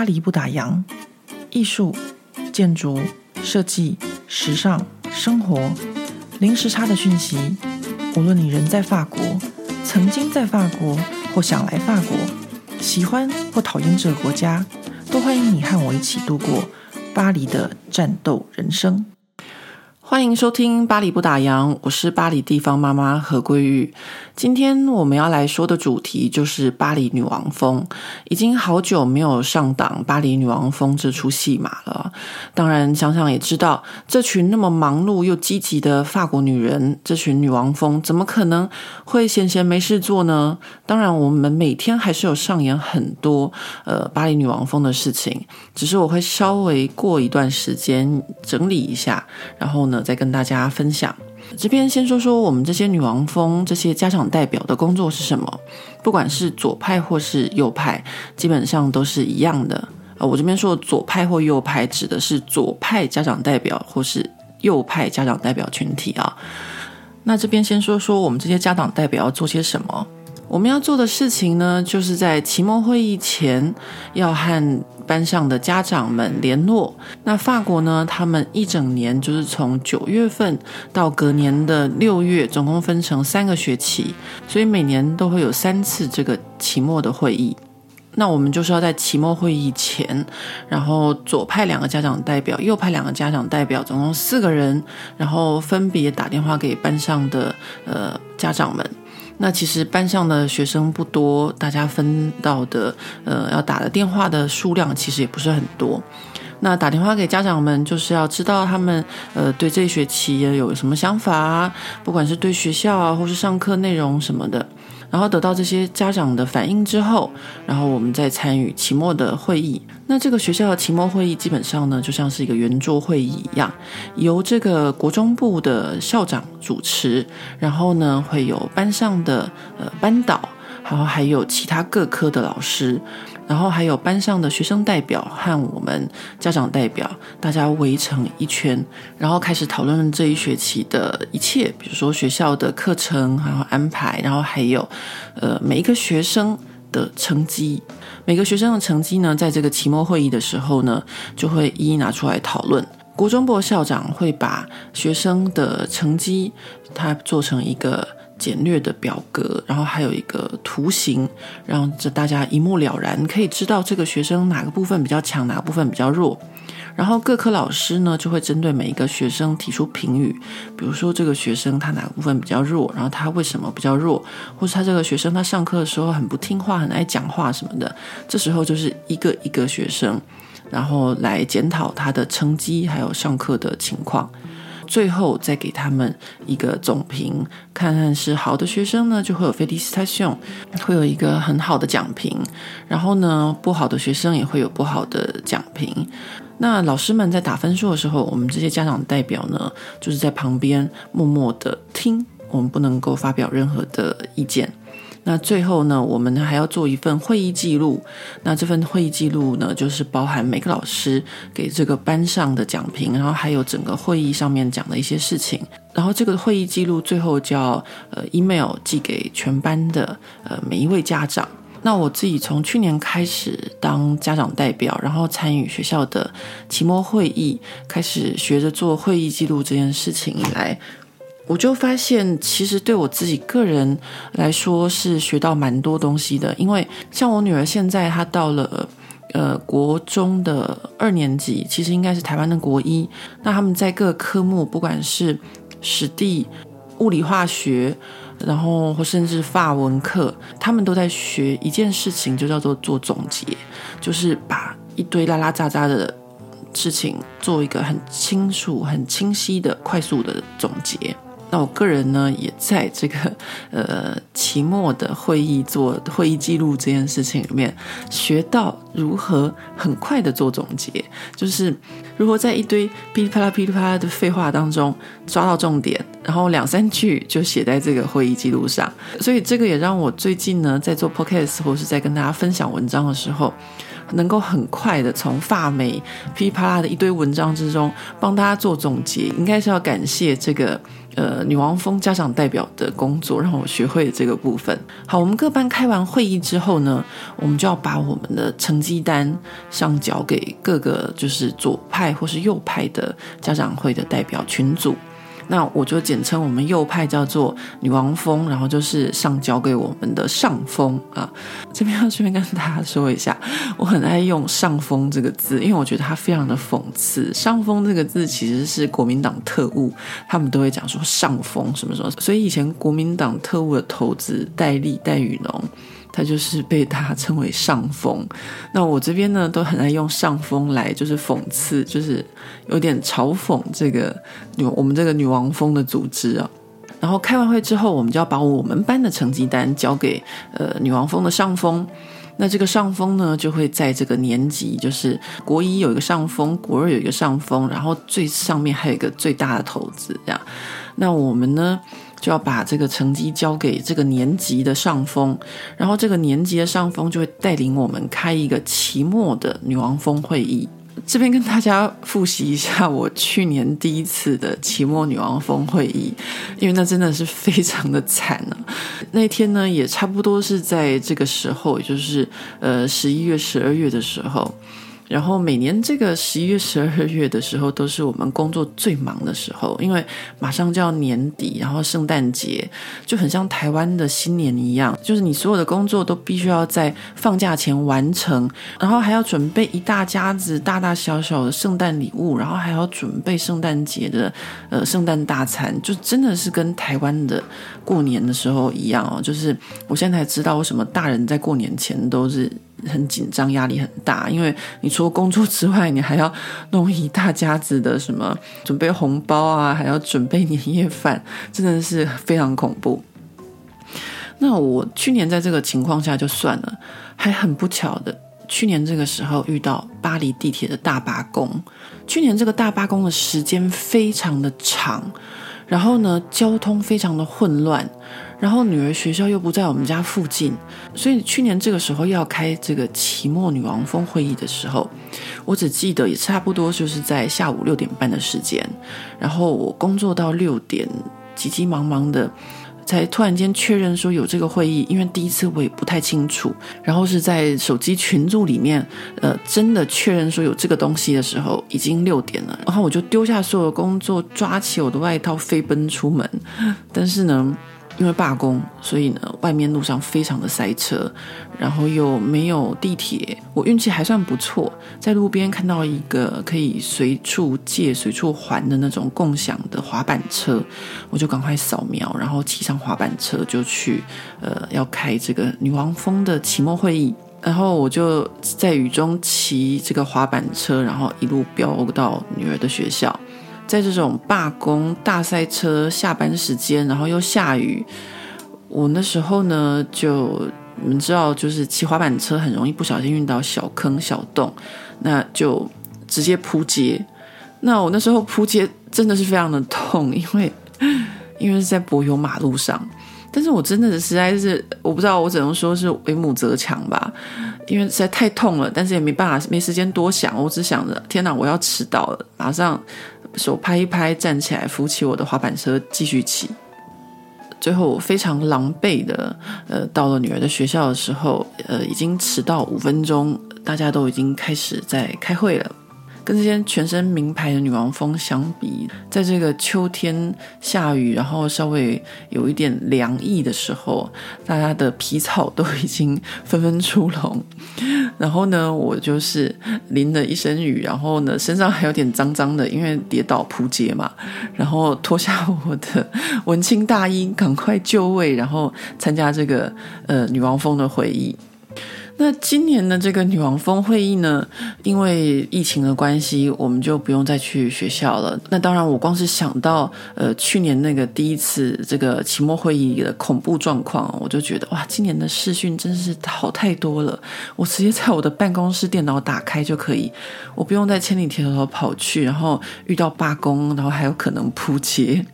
巴黎不打烊，艺术、建筑、设计、时尚、生活，零时差的讯息。无论你人在法国，曾经在法国，或想来法国，喜欢或讨厌这个国家，都欢迎你和我一起度过巴黎的战斗人生。欢迎收听《巴黎不打烊》，我是巴黎地方妈妈何桂玉。今天我们要来说的主题就是巴黎女王风。已经好久没有上档《巴黎女王风》这出戏码了。当然，想想也知道，这群那么忙碌又积极的法国女人，这群女王风怎么可能会闲闲没事做呢？当然，我们每天还是有上演很多呃《巴黎女王风》的事情，只是我会稍微过一段时间整理一下，然后呢，再跟大家分享。这边先说说我们这些女王蜂、这些家长代表的工作是什么。不管是左派或是右派，基本上都是一样的。呃，我这边说左派或右派，指的是左派家长代表或是右派家长代表群体啊。那这边先说说我们这些家长代表要做些什么。我们要做的事情呢，就是在期末会议前要和班上的家长们联络。那法国呢，他们一整年就是从九月份到隔年的六月，总共分成三个学期，所以每年都会有三次这个期末的会议。那我们就是要在期末会议前，然后左派两个家长代表，右派两个家长代表，总共四个人，然后分别打电话给班上的呃家长们。那其实班上的学生不多，大家分到的呃要打的电话的数量其实也不是很多。那打电话给家长们，就是要知道他们呃对这学期有什么想法，不管是对学校啊，或是上课内容什么的。然后得到这些家长的反应之后，然后我们再参与期末的会议。那这个学校的期末会议基本上呢，就像是一个圆桌会议一样，由这个国中部的校长主持，然后呢会有班上的呃班导，然后还有其他各科的老师。然后还有班上的学生代表和我们家长代表，大家围成一圈，然后开始讨论这一学期的一切，比如说学校的课程，然后安排，然后还有呃每一个学生的成绩，每个学生的成绩呢，在这个期末会议的时候呢，就会一一拿出来讨论。国中部校长会把学生的成绩，他做成一个。简略的表格，然后还有一个图形，让这大家一目了然，可以知道这个学生哪个部分比较强，哪个部分比较弱。然后各科老师呢，就会针对每一个学生提出评语，比如说这个学生他哪个部分比较弱，然后他为什么比较弱，或是他这个学生他上课的时候很不听话，很爱讲话什么的。这时候就是一个一个学生，然后来检讨他的成绩还有上课的情况。最后再给他们一个总评，看看是好的学生呢，就会有 félicitation，会有一个很好的奖评。然后呢，不好的学生也会有不好的奖评。那老师们在打分数的时候，我们这些家长代表呢，就是在旁边默默的听，我们不能够发表任何的意见。那最后呢，我们还要做一份会议记录。那这份会议记录呢，就是包含每个老师给这个班上的讲评，然后还有整个会议上面讲的一些事情。然后这个会议记录最后叫呃 email 寄给全班的呃每一位家长。那我自己从去年开始当家长代表，然后参与学校的期末会议，开始学着做会议记录这件事情以来。我就发现，其实对我自己个人来说是学到蛮多东西的。因为像我女儿现在她到了呃国中的二年级，其实应该是台湾的国一。那他们在各科目，不管是史地、物理、化学，然后或甚至法文课，他们都在学一件事情，就叫做做总结，就是把一堆拉拉杂杂的事情做一个很清楚、很清晰的、快速的总结。那我个人呢，也在这个呃期末的会议做会议记录这件事情里面，学到如何很快的做总结，就是如何在一堆噼里啪啦噼里啪啦的废话当中抓到重点，然后两三句就写在这个会议记录上。所以这个也让我最近呢，在做 podcast 或是在跟大家分享文章的时候，能够很快的从发霉噼里啪啦的一堆文章之中帮大家做总结，应该是要感谢这个呃女王峰家长代表的工作，让我学会了这个部分。好，我们各班开完会议之后呢，我们就要把我们的成绩单上交给各个就是左派或是右派的家长会的代表群组。那我就简称我们右派叫做女王蜂，然后就是上交给我们的上蜂啊。这边要顺便跟大家说一下，我很爱用“上蜂”这个字，因为我觉得它非常的讽刺。“上蜂”这个字其实是国民党特务，他们都会讲说“上蜂”什么什么，所以以前国民党特务的头子戴笠戴雨农。他就是被他称为上蜂，那我这边呢都很爱用上蜂来就是讽刺，就是有点嘲讽这个女我们这个女王蜂的组织啊。然后开完会之后，我们就要把我们班的成绩单交给呃女王峰的上峰。那这个上峰呢就会在这个年级，就是国一有一个上峰，国二有一个上峰，然后最上面还有一个最大的头子这样。那我们呢？就要把这个成绩交给这个年级的上峰，然后这个年级的上峰就会带领我们开一个期末的女王峰会议。这边跟大家复习一下我去年第一次的期末女王峰会议，因为那真的是非常的惨啊。那天呢，也差不多是在这个时候，也就是呃十一月、十二月的时候。然后每年这个十一月、十二月的时候，都是我们工作最忙的时候，因为马上就要年底，然后圣诞节就很像台湾的新年一样，就是你所有的工作都必须要在放假前完成，然后还要准备一大家子大大小小的圣诞礼物，然后还要准备圣诞节的呃圣诞大餐，就真的是跟台湾的过年的时候一样哦。就是我现在才知道为什么大人在过年前都是。很紧张，压力很大，因为你除了工作之外，你还要弄一大家子的什么，准备红包啊，还要准备年夜饭，真的是非常恐怖。那我去年在这个情况下就算了，还很不巧的，去年这个时候遇到巴黎地铁的大罢工。去年这个大罢工的时间非常的长，然后呢，交通非常的混乱。然后女儿学校又不在我们家附近，所以去年这个时候要开这个期末女王峰会议的时候，我只记得也差不多就是在下午六点半的时间，然后我工作到六点，急急忙忙的，才突然间确认说有这个会议，因为第一次我也不太清楚，然后是在手机群组里面，呃，真的确认说有这个东西的时候，已经六点了，然后我就丢下所有的工作，抓起我的外套飞奔出门，但是呢。因为罢工，所以呢，外面路上非常的塞车，然后又没有地铁。我运气还算不错，在路边看到一个可以随处借、随处还的那种共享的滑板车，我就赶快扫描，然后骑上滑板车就去，呃，要开这个女王峰的期末会议。然后我就在雨中骑这个滑板车，然后一路飙到女儿的学校。在这种罢工、大塞车、下班时间，然后又下雨，我那时候呢，就你们知道，就是骑滑板车很容易不小心遇到小坑、小洞，那就直接扑街。那我那时候扑街真的是非常的痛，因为 因为是在柏油马路上，但是我真的实在是我不知道，我只能说是为母则强吧，因为实在太痛了，但是也没办法，没时间多想，我只想着天哪，我要迟到了，马上。手拍一拍，站起来，扶起我的滑板车，继续骑。最后，我非常狼狈的，呃，到了女儿的学校的时候，呃，已经迟到五分钟，大家都已经开始在开会了。跟这些全身名牌的女王蜂相比，在这个秋天下雨，然后稍微有一点凉意的时候，大家的皮草都已经纷纷出笼。然后呢，我就是淋了一身雨，然后呢，身上还有点脏脏的，因为跌倒扑街嘛。然后脱下我的文青大衣，赶快就位，然后参加这个呃女王蜂的会议。那今年的这个女王峰会议呢，因为疫情的关系，我们就不用再去学校了。那当然，我光是想到呃去年那个第一次这个期末会议的恐怖状况，我就觉得哇，今年的视讯真是好太多了。我直接在我的办公室电脑打开就可以，我不用再千里迢迢跑去，然后遇到罢工，然后还有可能扑街。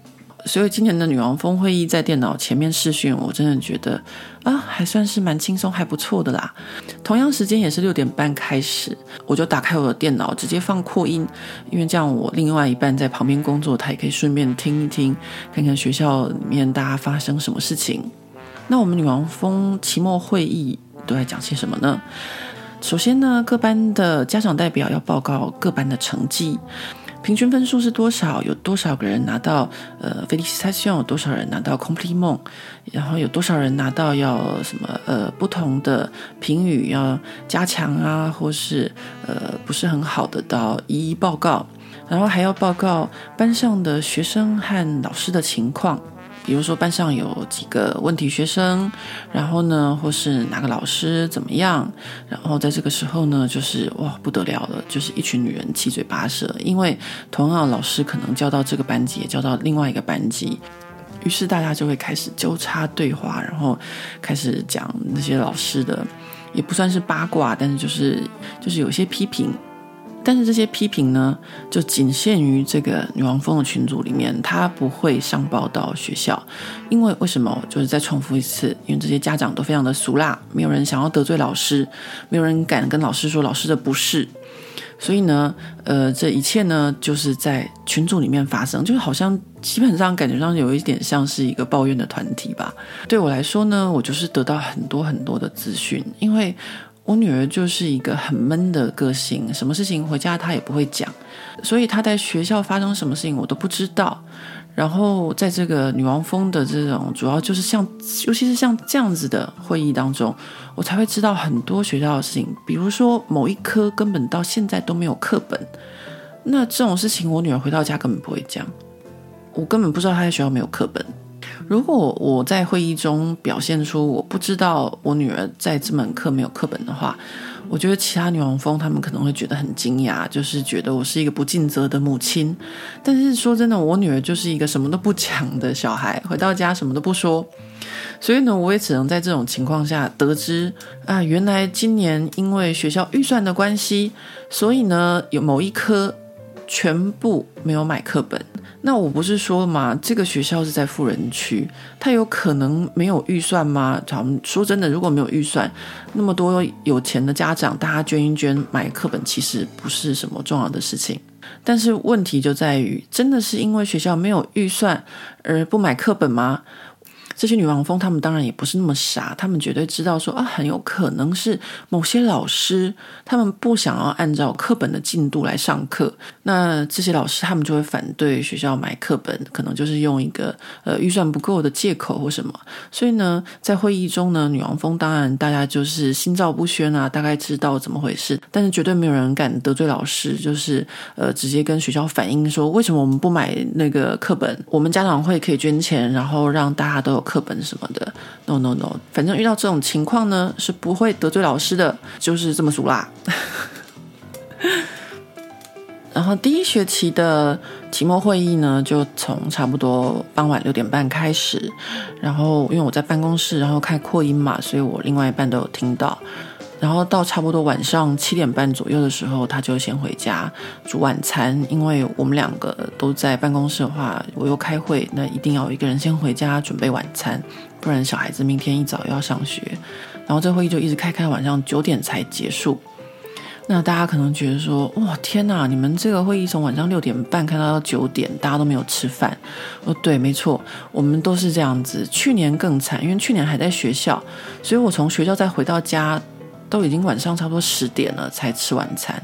所以今年的女王峰会议在电脑前面视讯，我真的觉得啊，还算是蛮轻松，还不错的啦。同样时间也是六点半开始，我就打开我的电脑，直接放扩音，因为这样我另外一半在旁边工作，他也可以顺便听一听，看看学校里面大家发生什么事情。那我们女王峰期末会议都在讲些什么呢？首先呢，各班的家长代表要报告各班的成绩。平均分数是多少？有多少个人拿到呃 Félicitation？有多少人拿到 complete 梦然后有多少人拿到要什么呃不同的评语要加强啊，或是呃不是很好的到一一报告，然后还要报告班上的学生和老师的情况。比如说班上有几个问题学生，然后呢，或是哪个老师怎么样，然后在这个时候呢，就是哇不得了了，就是一群女人七嘴八舌，因为同样老师可能教到这个班级，也教到另外一个班级，于是大家就会开始纠察对话，然后开始讲那些老师的，也不算是八卦，但是就是就是有些批评。但是这些批评呢，就仅限于这个女王蜂的群组里面，他不会上报到学校，因为为什么？就是再重复一次，因为这些家长都非常的俗辣，没有人想要得罪老师，没有人敢跟老师说老师的不是，所以呢，呃，这一切呢，就是在群组里面发生，就是好像基本上感觉上有一点像是一个抱怨的团体吧。对我来说呢，我就是得到很多很多的资讯，因为。我女儿就是一个很闷的个性，什么事情回家她也不会讲，所以她在学校发生什么事情我都不知道。然后在这个女王蜂的这种主要就是像，尤其是像这样子的会议当中，我才会知道很多学校的事情，比如说某一科根本到现在都没有课本，那这种事情我女儿回到家根本不会讲，我根本不知道她在学校没有课本。如果我在会议中表现出我不知道我女儿在这门课没有课本的话，我觉得其他女王蜂他们可能会觉得很惊讶，就是觉得我是一个不尽责的母亲。但是说真的，我女儿就是一个什么都不讲的小孩，回到家什么都不说。所以呢，我也只能在这种情况下得知啊，原来今年因为学校预算的关系，所以呢有某一科全部没有买课本。那我不是说嘛，这个学校是在富人区，他有可能没有预算吗？咱们说真的，如果没有预算，那么多有钱的家长，大家捐一捐买课本，其实不是什么重要的事情。但是问题就在于，真的是因为学校没有预算而不买课本吗？这些女王蜂，他们当然也不是那么傻，他们绝对知道说啊，很有可能是某些老师他们不想要按照课本的进度来上课，那这些老师他们就会反对学校买课本，可能就是用一个呃预算不够的借口或什么。所以呢，在会议中呢，女王蜂当然大家就是心照不宣啊，大概知道怎么回事，但是绝对没有人敢得罪老师，就是呃直接跟学校反映说，为什么我们不买那个课本？我们家长会可以捐钱，然后让大家都。课本什么的，no no no，反正遇到这种情况呢，是不会得罪老师的，就是这么俗啦。然后第一学期的期末会议呢，就从差不多傍晚六点半开始，然后因为我在办公室，然后开扩音嘛，所以我另外一半都有听到。然后到差不多晚上七点半左右的时候，他就先回家煮晚餐，因为我们两个都在办公室的话，我又开会，那一定要有一个人先回家准备晚餐，不然小孩子明天一早又要上学。然后这会议就一直开开，晚上九点才结束。那大家可能觉得说，哇，天哪，你们这个会议从晚上六点半开到九点，大家都没有吃饭。哦，对，没错，我们都是这样子。去年更惨，因为去年还在学校，所以我从学校再回到家。都已经晚上差不多十点了才吃晚餐。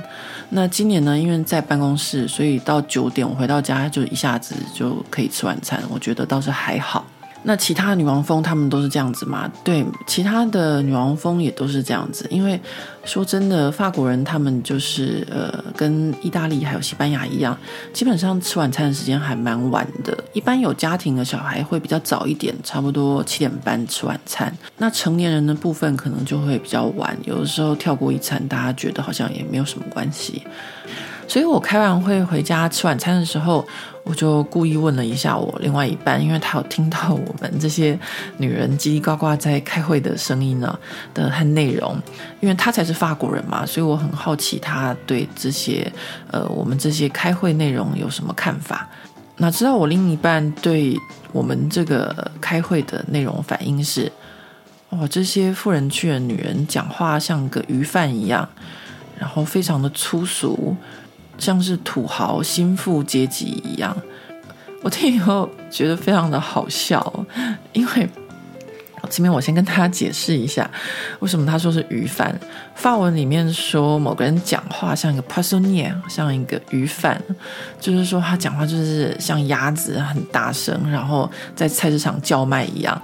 那今年呢，因为在办公室，所以到九点我回到家就一下子就可以吃晚餐。我觉得倒是还好。那其他女王蜂她们都是这样子吗？对，其他的女王蜂也都是这样子。因为说真的，法国人他们就是呃，跟意大利还有西班牙一样，基本上吃晚餐的时间还蛮晚的。一般有家庭的小孩会比较早一点，差不多七点半吃晚餐。那成年人的部分可能就会比较晚，有的时候跳过一餐，大家觉得好像也没有什么关系。所以我开完会回家吃晚餐的时候，我就故意问了一下我另外一半，因为他有听到我们这些女人叽里呱呱在开会的声音呢的和内容，因为他才是法国人嘛，所以我很好奇他对这些呃我们这些开会内容有什么看法。哪知道我另一半对我们这个开会的内容反应是：哇，这些富人区的女人讲话像个鱼贩一样，然后非常的粗俗，像是土豪心腹阶级一样。我听以后觉得非常的好笑，因为。前面我先跟大家解释一下，为什么他说是鱼贩。法文里面说某个人讲话像一个 poissonnier，像一个鱼贩，就是说他讲话就是像鸭子很大声，然后在菜市场叫卖一样。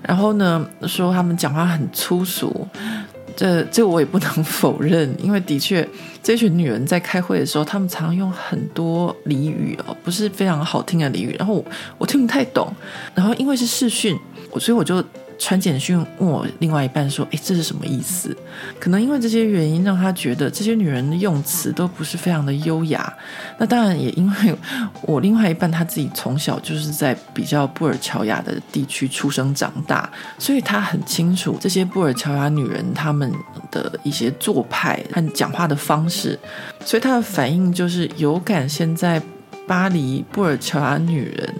然后呢，说他们讲话很粗俗。这这我也不能 否认，因为的确，这群女人在开会的时候，她们常用很多俚语哦，不是非常好听的俚语，然后我，我听不太懂。然后因为是视讯，我所以我就。传简讯问我另外一半说：“诶，这是什么意思？”可能因为这些原因，让他觉得这些女人的用词都不是非常的优雅。那当然也因为我另外一半他自己从小就是在比较布尔乔亚的地区出生长大，所以他很清楚这些布尔乔亚女人她们的一些做派和讲话的方式，所以他的反应就是有感现在巴黎布尔乔亚女人。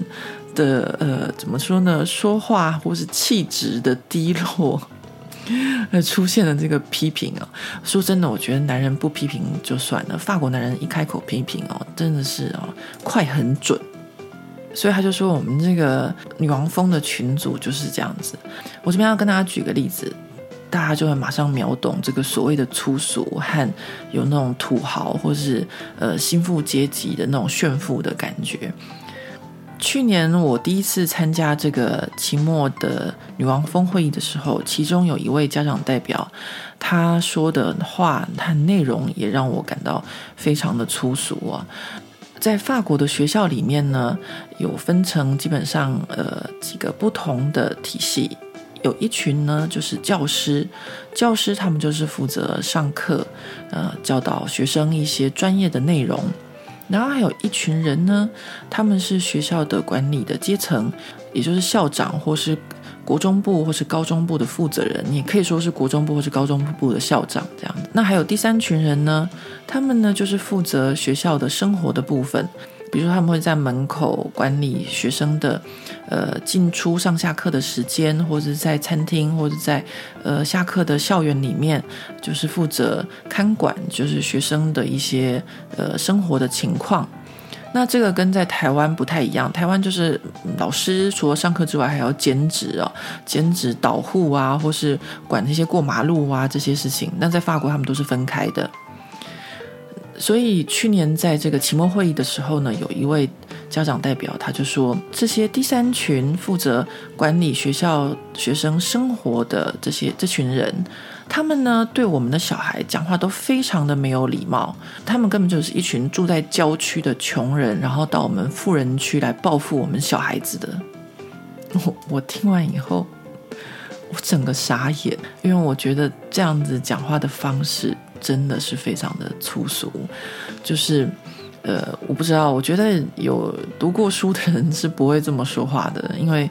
的呃，怎么说呢？说话或是气质的低落，呃，出现了这个批评啊。说真的，我觉得男人不批评就算了，法国男人一开口批评哦，真的是哦，快很准。所以他就说，我们这个女王蜂的群组就是这样子。我这边要跟大家举个例子，大家就会马上秒懂这个所谓的粗俗和有那种土豪或是呃心腹阶级的那种炫富的感觉。去年我第一次参加这个期末的女王峰会议的时候，其中有一位家长代表，他说的话和内容也让我感到非常的粗俗啊。在法国的学校里面呢，有分成基本上呃几个不同的体系，有一群呢就是教师，教师他们就是负责上课，呃教导学生一些专业的内容。然后还有一群人呢，他们是学校的管理的阶层，也就是校长或是国中部或是高中部的负责人，你也可以说是国中部或是高中部的校长这样子。那还有第三群人呢，他们呢就是负责学校的生活的部分。比如说，他们会在门口管理学生的，呃，进出上下课的时间，或者在餐厅，或者在呃下课的校园里面，就是负责看管，就是学生的一些呃生活的情况。那这个跟在台湾不太一样，台湾就是老师除了上课之外，还要兼职哦，兼职导护啊，或是管那些过马路啊这些事情。那在法国，他们都是分开的。所以去年在这个期末会议的时候呢，有一位家长代表，他就说，这些第三群负责管理学校学生生活的这些这群人，他们呢对我们的小孩讲话都非常的没有礼貌，他们根本就是一群住在郊区的穷人，然后到我们富人区来报复我们小孩子的。我我听完以后，我整个傻眼，因为我觉得这样子讲话的方式。真的是非常的粗俗，就是，呃，我不知道，我觉得有读过书的人是不会这么说话的，因为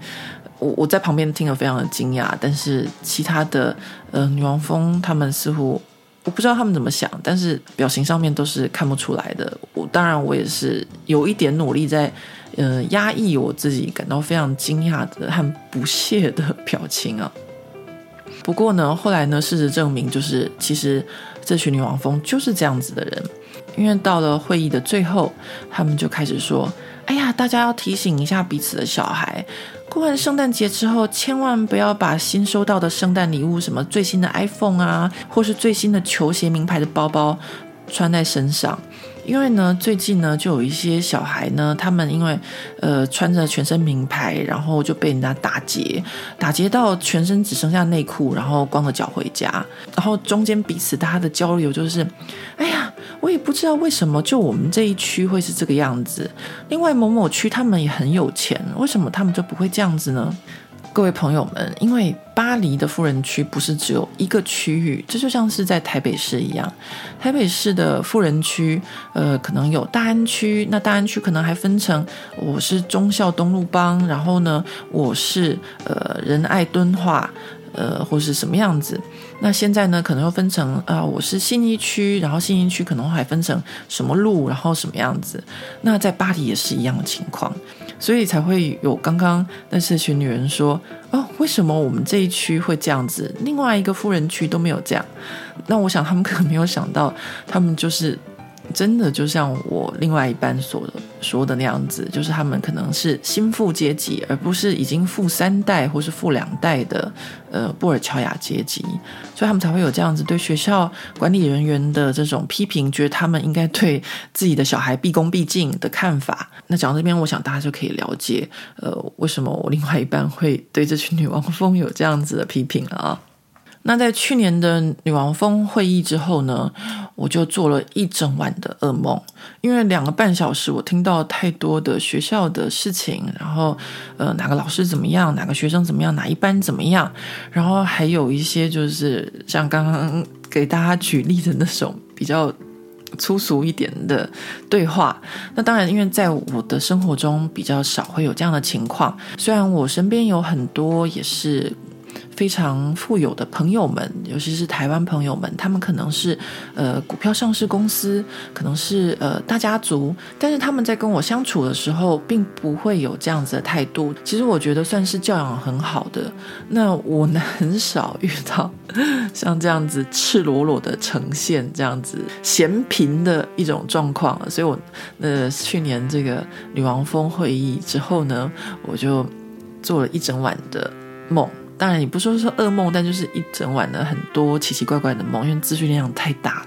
我我在旁边听了非常的惊讶，但是其他的呃女王蜂他们似乎我不知道他们怎么想，但是表情上面都是看不出来的。我当然我也是有一点努力在呃压抑我自己感到非常惊讶的和不屑的表情啊。不过呢，后来呢，事实证明就是其实。这群女王蜂就是这样子的人，因为到了会议的最后，他们就开始说：“哎呀，大家要提醒一下彼此的小孩，过完圣诞节之后，千万不要把新收到的圣诞礼物，什么最新的 iPhone 啊，或是最新的球鞋、名牌的包包，穿在身上。”因为呢，最近呢，就有一些小孩呢，他们因为呃穿着全身名牌，然后就被人家打劫，打劫到全身只剩下内裤，然后光着脚回家，然后中间彼此大家的交流就是，哎呀，我也不知道为什么就我们这一区会是这个样子，另外某某区他们也很有钱，为什么他们就不会这样子呢？各位朋友们，因为巴黎的富人区不是只有一个区域，这就像是在台北市一样。台北市的富人区，呃，可能有大安区，那大安区可能还分成，我是忠孝东路帮，然后呢，我是呃仁爱敦化，呃，或是什么样子。那现在呢，可能又分成啊、我是信义区，然后信义区可能还分成什么路，然后什么样子。那在巴黎也是一样的情况，所以才会有刚刚那些群女人说，哦，为什么我们这一区会这样子，另外一个富人区都没有这样？那我想他们可能没有想到，他们就是。真的就像我另外一半所说的那样子，就是他们可能是新富阶级，而不是已经富三代或是富两代的呃布尔乔亚阶级，所以他们才会有这样子对学校管理人员的这种批评，觉得他们应该对自己的小孩毕恭毕敬的看法。那讲到这边，我想大家就可以了解，呃，为什么我另外一半会对这群女王蜂有这样子的批评了啊。那在去年的女王峰会议之后呢，我就做了一整晚的噩梦，因为两个半小时我听到太多的学校的事情，然后呃哪个老师怎么样，哪个学生怎么样，哪一班怎么样，然后还有一些就是像刚刚给大家举例的那种比较粗俗一点的对话。那当然，因为在我的生活中比较少会有这样的情况，虽然我身边有很多也是。非常富有的朋友们，尤其是台湾朋友们，他们可能是呃股票上市公司，可能是呃大家族，但是他们在跟我相处的时候，并不会有这样子的态度。其实我觉得算是教养很好的。那我呢，很少遇到像这样子赤裸裸的呈现这样子嫌贫的一种状况。所以我呃去年这个女王峰会议之后呢，我就做了一整晚的梦。当然，也不说是噩梦，但就是一整晚的很多奇奇怪怪的梦，因为资讯量太大了。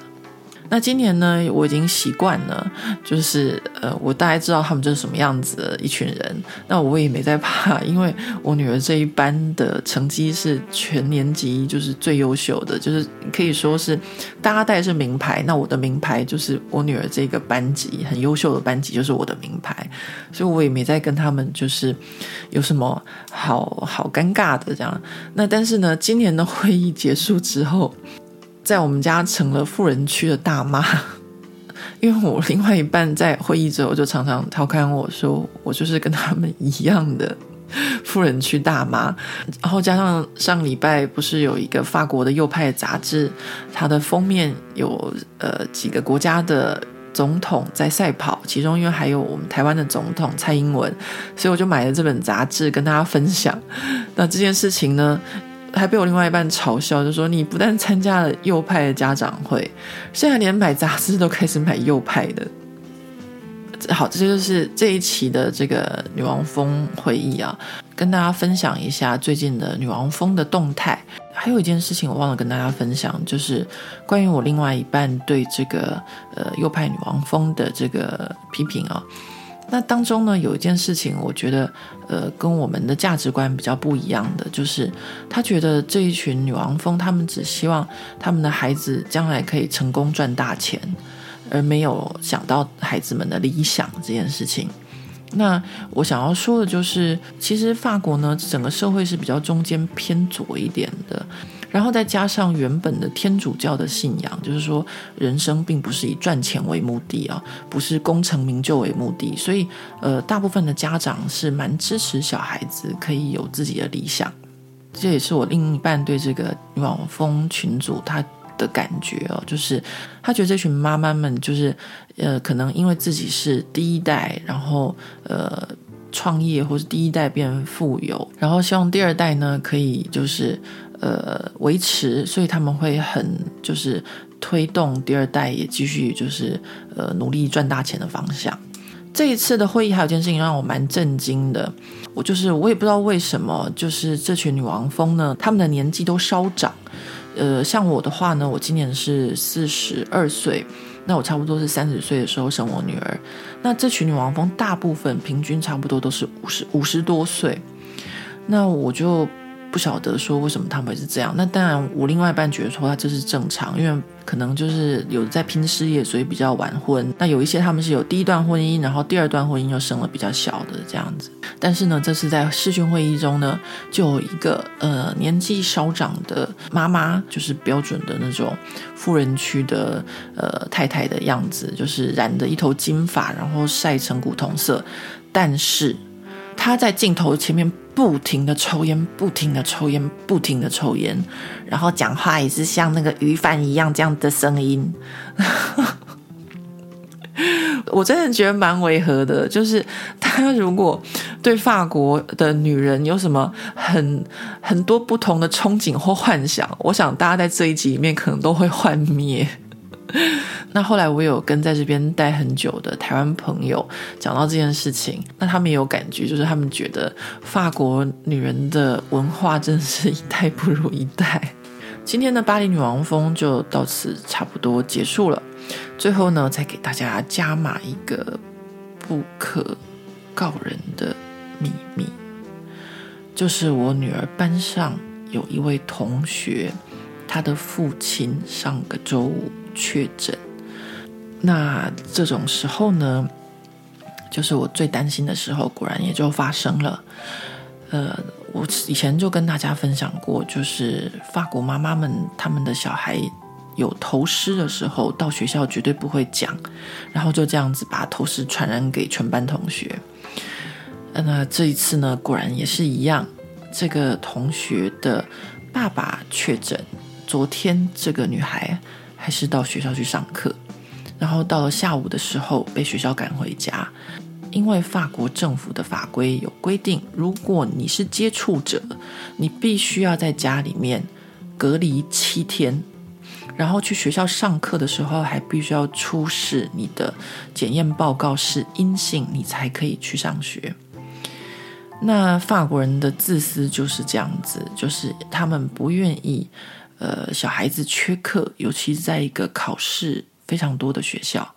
那今年呢，我已经习惯了，就是呃，我大概知道他们就是什么样子的一群人。那我也没在怕，因为我女儿这一班的成绩是全年级就是最优秀的，就是可以说是大家带的是名牌。那我的名牌就是我女儿这个班级很优秀的班级，就是我的名牌。所以我也没在跟他们就是有什么好好尴尬的这样。那但是呢，今年的会议结束之后。在我们家成了富人区的大妈，因为我另外一半在会议之后就常常调侃我说，我就是跟他们一样的富人区大妈。然后加上上礼拜不是有一个法国的右派杂志，它的封面有呃几个国家的总统在赛跑，其中因为还有我们台湾的总统蔡英文，所以我就买了这本杂志跟大家分享。那这件事情呢，还被我另外一半嘲笑，就说你不但参加了右派的家长会，现在连买杂志都开始买右派的。好，这就是这一期的这个女王蜂会议啊，跟大家分享一下最近的女王蜂的动态。还有一件事情我忘了跟大家分享，就是关于我另外一半对这个呃右派女王蜂的这个批评啊。那当中呢，有一件事情，我觉得，呃，跟我们的价值观比较不一样的，就是他觉得这一群女王蜂，他们只希望他们的孩子将来可以成功赚大钱，而没有想到孩子们的理想这件事情。那我想要说的就是，其实法国呢，整个社会是比较中间偏左一点的。然后再加上原本的天主教的信仰，就是说人生并不是以赚钱为目的啊，不是功成名就为目的，所以呃，大部分的家长是蛮支持小孩子可以有自己的理想。这也是我另一半对这个女王蜂群组他的感觉哦，就是他觉得这群妈妈们就是呃，可能因为自己是第一代，然后呃创业或是第一代变富有，然后希望第二代呢可以就是。呃，维持，所以他们会很就是推动第二代也继续就是呃努力赚大钱的方向。这一次的会议还有件事情让我蛮震惊的，我就是我也不知道为什么，就是这群女王蜂呢，他们的年纪都稍长。呃，像我的话呢，我今年是四十二岁，那我差不多是三十岁的时候生我女儿。那这群女王蜂大部分平均差不多都是五十五十多岁，那我就。不晓得说为什么他们会是这样，那当然我另外一半觉得说他这是正常，因为可能就是有在拼事业，所以比较晚婚。那有一些他们是有第一段婚姻，然后第二段婚姻又生了比较小的这样子。但是呢，这次在视讯会议中呢，就有一个呃年纪稍长的妈妈，就是标准的那种富人区的呃太太的样子，就是染的一头金发，然后晒成古铜色，但是他在镜头前面不停的抽烟，不停的抽烟，不停的抽烟，然后讲话也是像那个鱼贩一样这样的声音。我真的觉得蛮违和的，就是他如果对法国的女人有什么很很多不同的憧憬或幻想，我想大家在这一集里面可能都会幻灭。那后来我有跟在这边待很久的台湾朋友讲到这件事情，那他们也有感觉，就是他们觉得法国女人的文化真是一代不如一代。今天的巴黎女王风就到此差不多结束了。最后呢，再给大家加码一个不可告人的秘密，就是我女儿班上有一位同学，她的父亲上个周五确诊。那这种时候呢，就是我最担心的时候，果然也就发生了。呃，我以前就跟大家分享过，就是法国妈妈们他们的小孩。有头虱的时候，到学校绝对不会讲，然后就这样子把头虱传染给全班同学。那这一次呢，果然也是一样，这个同学的爸爸确诊。昨天这个女孩还是到学校去上课，然后到了下午的时候被学校赶回家，因为法国政府的法规有规定，如果你是接触者，你必须要在家里面隔离七天。然后去学校上课的时候，还必须要出示你的检验报告是阴性，你才可以去上学。那法国人的自私就是这样子，就是他们不愿意，呃，小孩子缺课，尤其是在一个考试非常多的学校，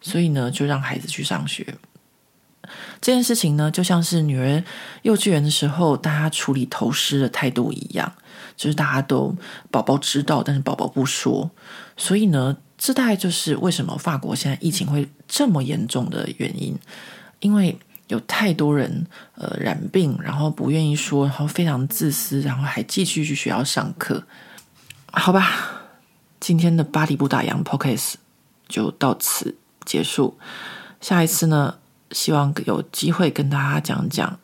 所以呢，就让孩子去上学。这件事情呢，就像是女儿幼稚园的时候，大家处理头虱的态度一样。就是大家都宝宝知道，但是宝宝不说，所以呢，这大概就是为什么法国现在疫情会这么严重的原因，因为有太多人呃染病，然后不愿意说，然后非常自私，然后还继续去学校上课。好吧，今天的巴黎不打烊 Podcast 就到此结束。下一次呢，希望有机会跟大家讲讲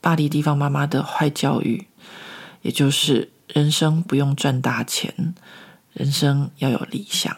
巴黎地方妈妈的坏教育，也就是。人生不用赚大钱，人生要有理想。